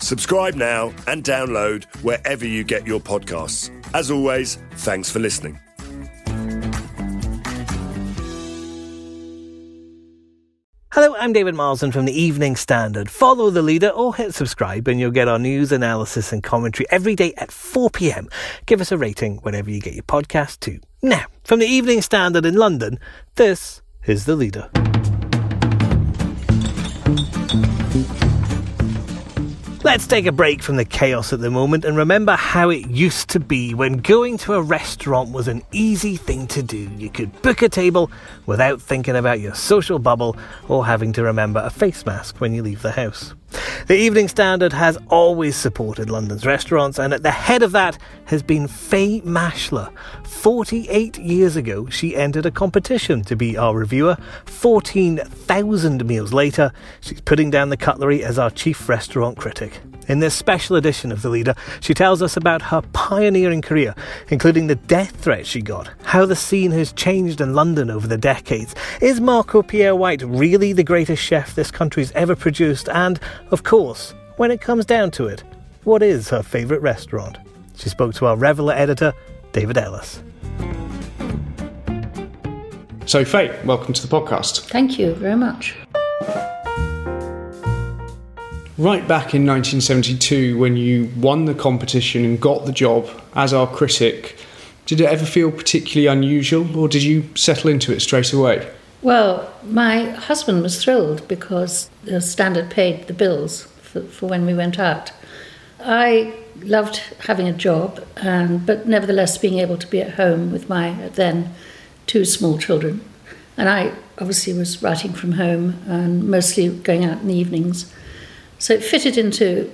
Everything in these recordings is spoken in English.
Subscribe now and download wherever you get your podcasts. As always, thanks for listening. Hello, I'm David Marsden from the Evening Standard. Follow the leader or hit subscribe and you'll get our news, analysis and commentary every day at 4pm. Give us a rating whenever you get your podcast too. Now, from the Evening Standard in London, this is the leader. Let's take a break from the chaos at the moment and remember how it used to be when going to a restaurant was an easy thing to do. You could book a table without thinking about your social bubble or having to remember a face mask when you leave the house. The Evening Standard has always supported London's restaurants, and at the head of that has been Fay Maschler. 48 years ago, she entered a competition to be our reviewer. 14,000 meals later, she's putting down the cutlery as our chief restaurant critic. In this special edition of The Leader, she tells us about her pioneering career, including the death threat she got, how the scene has changed in London over the decades. Is Marco Pierre White really the greatest chef this country's ever produced? And, of course, when it comes down to it, what is her favourite restaurant? She spoke to our Reveller editor, David Ellis. So, Fay, welcome to the podcast. Thank you very much. Right back in 1972, when you won the competition and got the job as our critic, did it ever feel particularly unusual or did you settle into it straight away? Well, my husband was thrilled because the standard paid the bills for, for when we went out. I loved having a job, and, but nevertheless being able to be at home with my then two small children. And I obviously was writing from home and mostly going out in the evenings. So it fitted into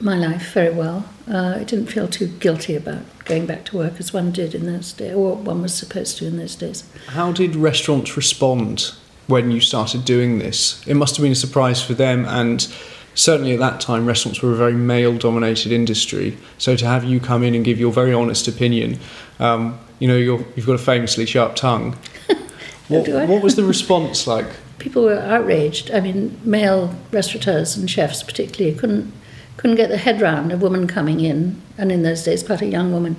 my life very well. Uh, I didn't feel too guilty about going back to work as one did in those days, or one was supposed to in those days. How did restaurants respond when you started doing this? It must have been a surprise for them, and certainly at that time, restaurants were a very male dominated industry. So to have you come in and give your very honest opinion, um, you know, you have got a famously sharp tongue. what, what was the response like? people were outraged. I mean, male restaurateurs and chefs particularly couldn't couldn't get the head round a woman coming in, and in those days, quite a young woman,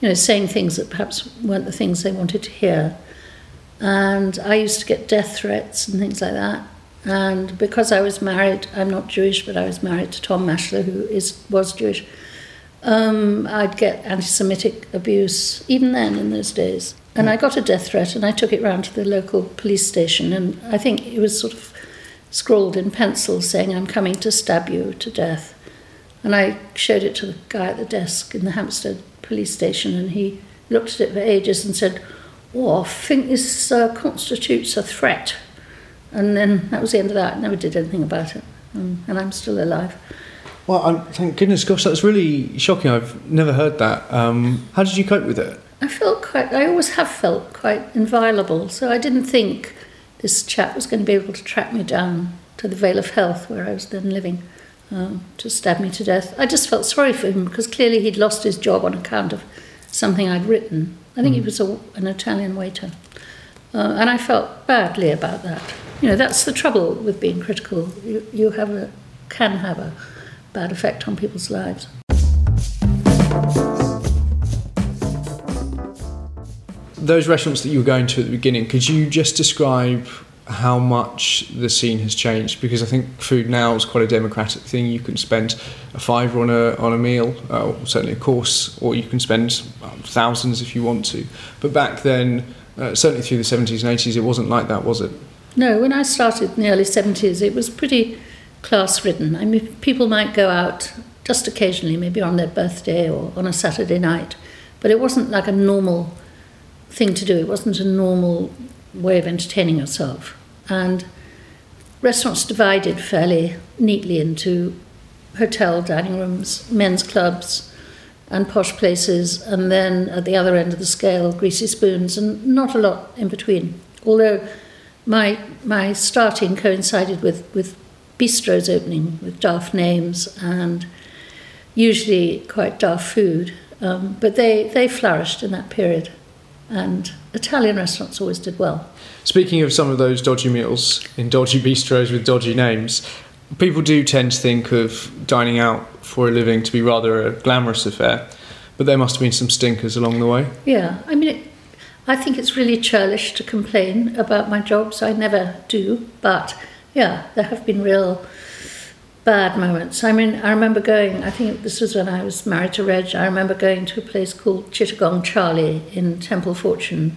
you know, saying things that perhaps weren't the things they wanted to hear. And I used to get death threats and things like that. And because I was married, I'm not Jewish, but I was married to Tom Maschler, who is was Jewish. Um, I'd get anti-Semitic abuse even then in those days. And I got a death threat and I took it round to the local police station and I think it was sort of scrawled in pencil saying, I'm coming to stab you to death. And I showed it to the guy at the desk in the Hampstead police station and he looked at it for ages and said, Oh, I think this uh, constitutes a threat. And then that was the end of that. I never did anything about it. Um, and I'm still alive. Well, I'm, thank goodness, gosh, that's really shocking. I've never heard that. Um, how did you cope with it? I felt quite, I always have felt quite inviolable, so I didn't think this chap was going to be able to track me down to the Vale of Health where I was then living um, to stab me to death. I just felt sorry for him because clearly he'd lost his job on account of something I'd written. I think mm. he was a, an Italian waiter. Uh, and I felt badly about that. You know, that's the trouble with being critical. You, you have a, can have a bad effect on people's lives. those restaurants that you were going to at the beginning, could you just describe how much the scene has changed? Because I think food now is quite a democratic thing. You can spend a fiver on a on a meal, uh, certainly a course, or you can spend um, thousands if you want to. But back then, uh, certainly through the 70s and 80s, it wasn't like that, was it? No, when I started in the early 70s, it was pretty class ridden. I mean, people might go out just occasionally, maybe on their birthday or on a Saturday night, but it wasn't like a normal thing to do. It wasn't a normal way of entertaining yourself. And restaurants divided fairly neatly into hotel dining rooms, men's clubs, and posh places, and then at the other end of the scale, greasy spoons, and not a lot in between. Although my my starting coincided with with bistros opening with daft names and usually quite daft food, um, but they they flourished in that period, and Italian restaurants always did well. Speaking of some of those dodgy meals in dodgy bistros with dodgy names, people do tend to think of dining out for a living to be rather a glamorous affair, but there must have been some stinkers along the way. Yeah, I mean, it, I think it's really churlish to complain about my jobs. I never do, but yeah, there have been real bad moments. I mean, I remember going, I think this was when I was married to Reg, I remember going to a place called Chittagong Charlie in Temple Fortune,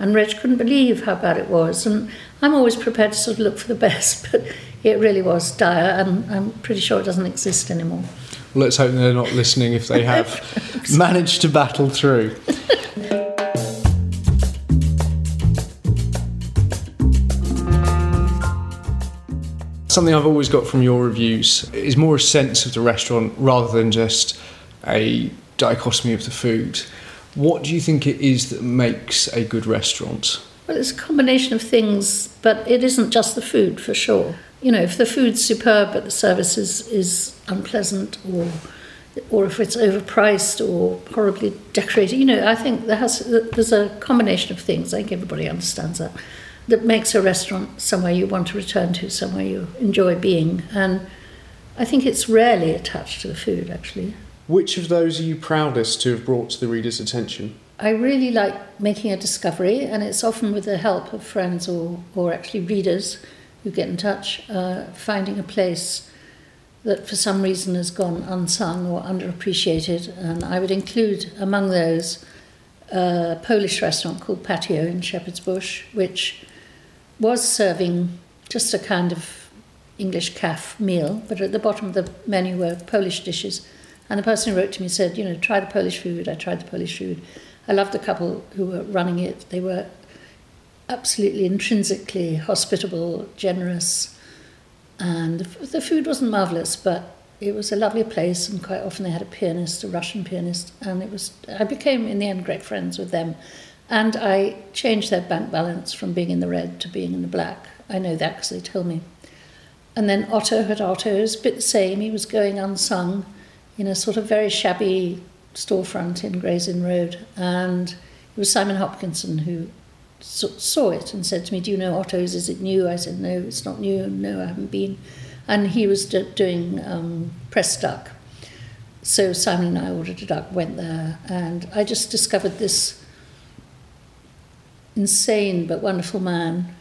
and Reg couldn't believe how bad it was. And I'm always prepared to sort of look for the best, but it really was dire, and I'm pretty sure it doesn't exist anymore. Well, let's hope they're not listening if they have managed to battle through. Something I've always got from your reviews is more a sense of the restaurant rather than just a dichotomy of the food. What do you think it is that makes a good restaurant? Well, it's a combination of things, but it isn't just the food for sure. You know, if the food's superb but the service is, is unpleasant or or if it's overpriced or horribly decorated, you know, I think there has there's a combination of things. I think everybody understands that that makes a restaurant somewhere you want to return to, somewhere you enjoy being. And I think it's rarely attached to the food, actually. Which of those are you proudest to have brought to the reader's attention? I really like making a discovery, and it's often with the help of friends or, or actually readers who get in touch, uh, finding a place that for some reason has gone unsung or underappreciated. And I would include among those a Polish restaurant called Patio in Shepherd's Bush, which was serving just a kind of English calf meal, but at the bottom of the menu were Polish dishes. And the person who wrote to me said, you know, try the Polish food. I tried the Polish food. I loved the couple who were running it. They were absolutely intrinsically hospitable, generous, and the food wasn't marvelous, but it was a lovely place, and quite often they had a pianist, a Russian pianist, and it was. I became in the end great friends with them, and I changed their bank balance from being in the red to being in the black. I know that because they told me. And then Otto had Otto's, bit the same. He was going unsung in a sort of very shabby storefront in Gray's Inn Road. And it was Simon Hopkinson who saw it and said to me, Do you know Otto's? Is it new? I said, No, it's not new. No, I haven't been. And he was do- doing um, pressed duck. So Simon and I ordered a duck, went there, and I just discovered this insane but wonderful man,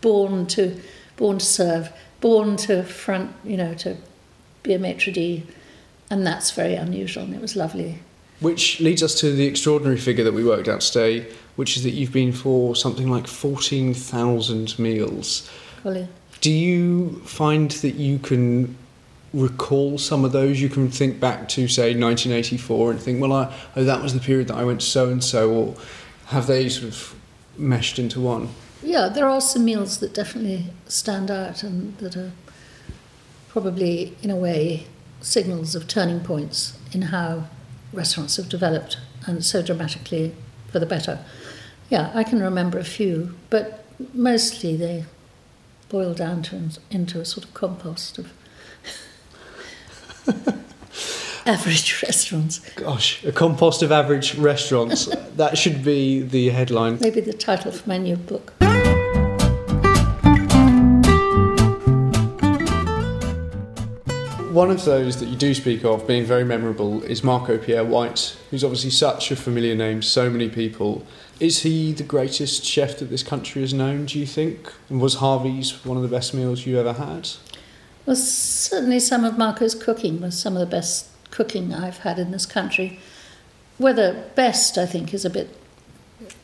born to born to serve, born to front, you know, to be a maitre d', and that's very unusual, and it was lovely. Which leads us to the extraordinary figure that we worked out today, which is that you've been for something like 14,000 meals. Well, yeah. Do you find that you can recall some of those? You can think back to, say, 1984 and think, well, I, oh, that was the period that I went so and so, or have they sort of meshed into one. Yeah, there are some meals that definitely stand out and that are probably, in a way, signals of turning points in how restaurants have developed and so dramatically for the better. Yeah, I can remember a few, but mostly they boil down to into a sort of compost of average restaurants. Gosh, a compost of average restaurants. that should be the headline. Maybe the title of my new book. One of those that you do speak of being very memorable is Marco Pierre White, who's obviously such a familiar name to so many people. Is he the greatest chef that this country has known, do you think? And was Harvey's one of the best meals you ever had? Well, certainly some of Marco's cooking was some of the best cooking I've had in this country. Whether best, I think, is a bit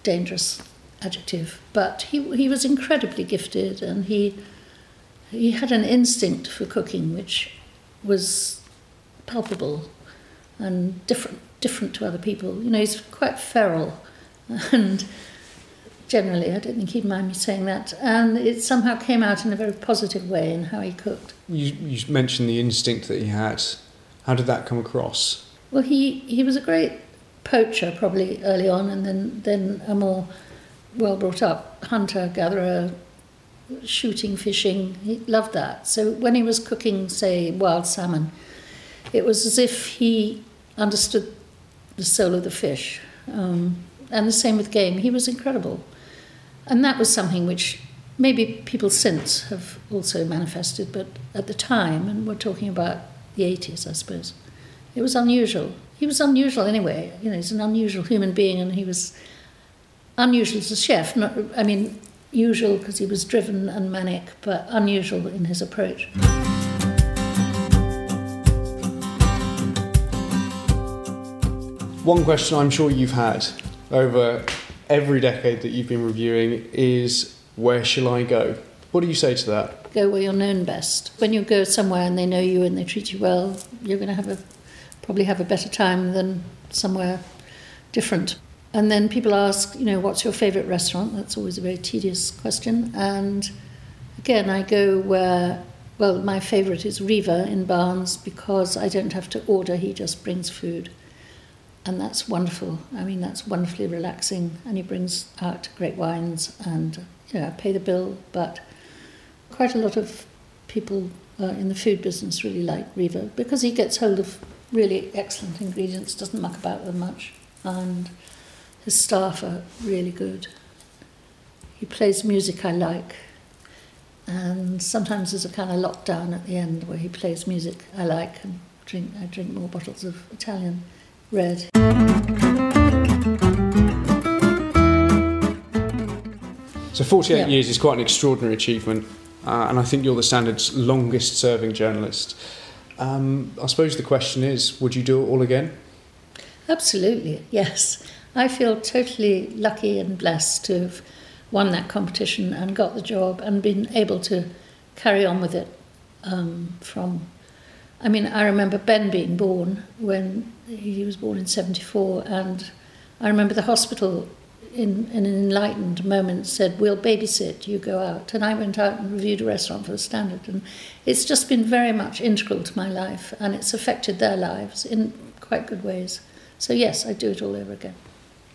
dangerous adjective, but he, he was incredibly gifted and he, he had an instinct for cooking which was palpable and different, different to other people. You know, he's quite feral and generally. I don't think he'd mind me saying that. And it somehow came out in a very positive way in how he cooked. You, you mentioned the instinct that he had. How did that come across? Well, he, he was a great poacher probably early on, and then, then a more well brought up hunter, gatherer, shooting, fishing. He loved that. So when he was cooking, say, wild salmon, it was as if he understood the soul of the fish. Um, and the same with game. He was incredible. And that was something which maybe people since have also manifested, but at the time, and we're talking about the 80s, I suppose, it was unusual. He was unusual anyway. You know, he's an unusual human being, and he was unusual as a chef. Not, I mean, usual because he was driven and manic, but unusual in his approach. One question I'm sure you've had over every decade that you've been reviewing is where shall I go? What do you say to that? Go where you're known best. When you go somewhere and they know you and they treat you well, you're going to have a probably have a better time than somewhere different. And then people ask, you know, what's your favourite restaurant? That's always a very tedious question. And again, I go where, well, my favourite is Riva in Barnes because I don't have to order, he just brings food. And that's wonderful. I mean, that's wonderfully relaxing. And he brings out great wines and, you know, I pay the bill. But quite a lot of people uh, in the food business really like Riva because he gets hold of really excellent ingredients, doesn't muck about them much. And his staff are really good. He plays music I like. And sometimes there's a kind of lockdown at the end where he plays music I like and drink I drink more bottles of Italian red. So 48 Yeah. years is quite an extraordinary achievement, uh, and I think you're the Standard's longest serving journalist. Um, I suppose the question is would you do it all again? Absolutely, yes. I feel totally lucky and blessed to have won that competition and got the job and been able to carry on with it um, from. I mean, I remember Ben being born when he was born in 74, and I remember the hospital in, in an enlightened moment said, We'll babysit, you go out. And I went out and reviewed a restaurant for the Standard. And it's just been very much integral to my life, and it's affected their lives in quite good ways. So, yes, I'd do it all over again.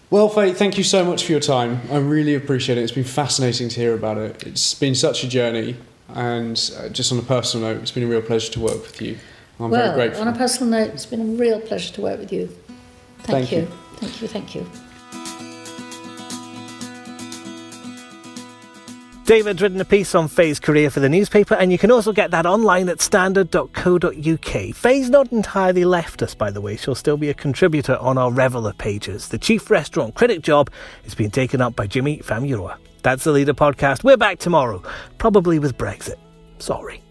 Well, Fay, thank you so much for your time. I really appreciate it. It's been fascinating to hear about it. It's been such a journey, and uh, just on a personal note, it's been a real pleasure to work with you. I'm well, very grateful. on a personal note, it's been a real pleasure to work with you. Thank, Thank you. you. Thank you. Thank you. David's written a piece on Fay's career for the newspaper, and you can also get that online at standard.co.uk. Fay's not entirely left us, by the way. She'll still be a contributor on our Reveller pages. The chief restaurant critic job is being taken up by Jimmy Famurewa. That's the Leader podcast. We're back tomorrow, probably with Brexit. Sorry.